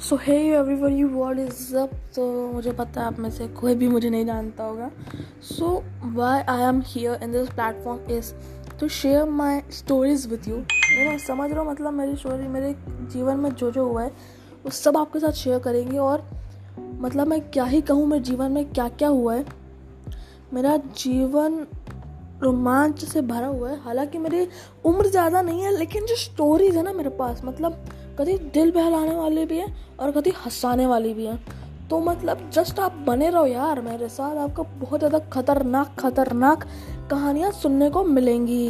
So hey everybody word is up तो मुझे पता है आप में से कोई भी मुझे नहीं जानता होगा। So why I am here in this platform is to share my stories with you you know समझ रहा हूँ मतलब मेरी स्टोरी मेरे जीवन में जो जो हुआ है, वो सब आपके साथ शेयर करेंगे और मतलब मैं क्या ही कहूँ, मेरे जीवन में क्या क्या हुआ है। मेरा जीवन रोमांच से भरा हुआ है। हालाँकि मेरी उम्र ज़्यादा नहीं है, लेकिन जो स्टोरीज है ना मेरे पास मतलब कभी दिल बहलाने वाले भी हैं और कभी हंसाने वाली भी हैं। तो मतलब जस्ट आप बने रहो यार मेरे साथ। आपको बहुत ज़्यादा खतरनाक खतरनाक कहानियाँ सुनने को मिलेंगी।